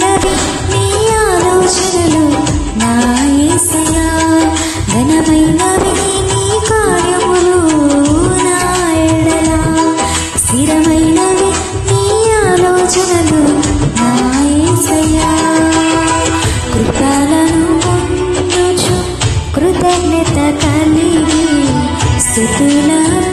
నిలవి నీ ఆలోచనలు నా ఏసయా ఘనమైనవి నీ కార్యములు నా ఎడలా. స్థిరమైనవి నీ ఆలోచనలు నా ఏసయా కృపాలను కృతజ్ఞత కలిగి స్థుతులను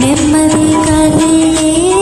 నెమ్మది కదిలే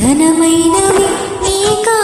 ఘనమైనవి నీ కా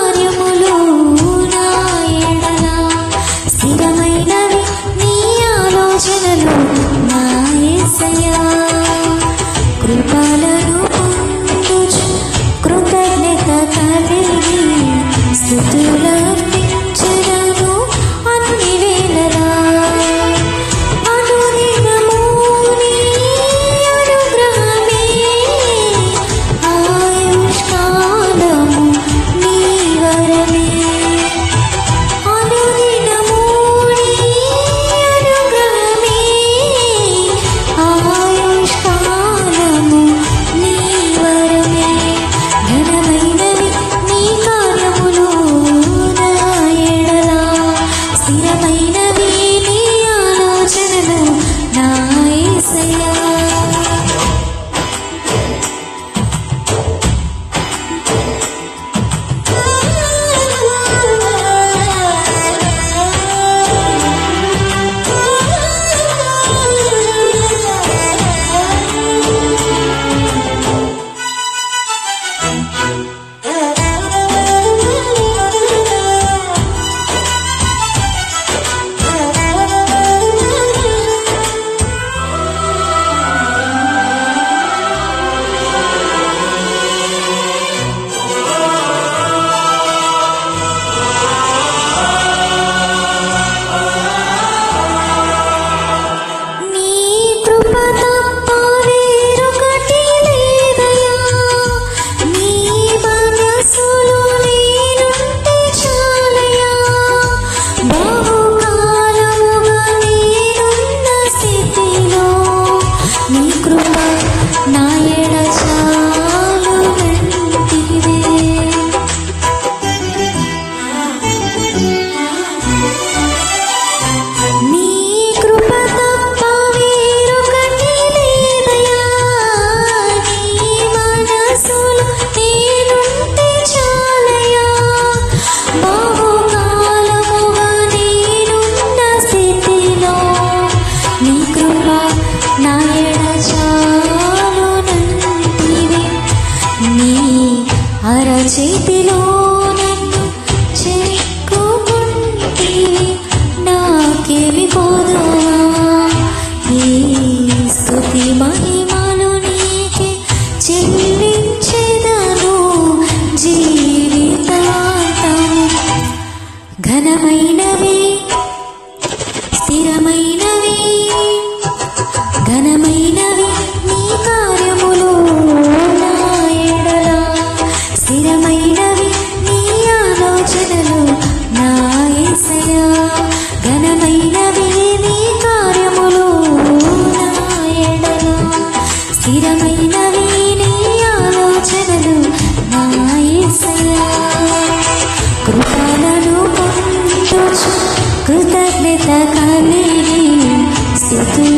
పొందుచు కృతజ్ఞత కలిగి స్థితుల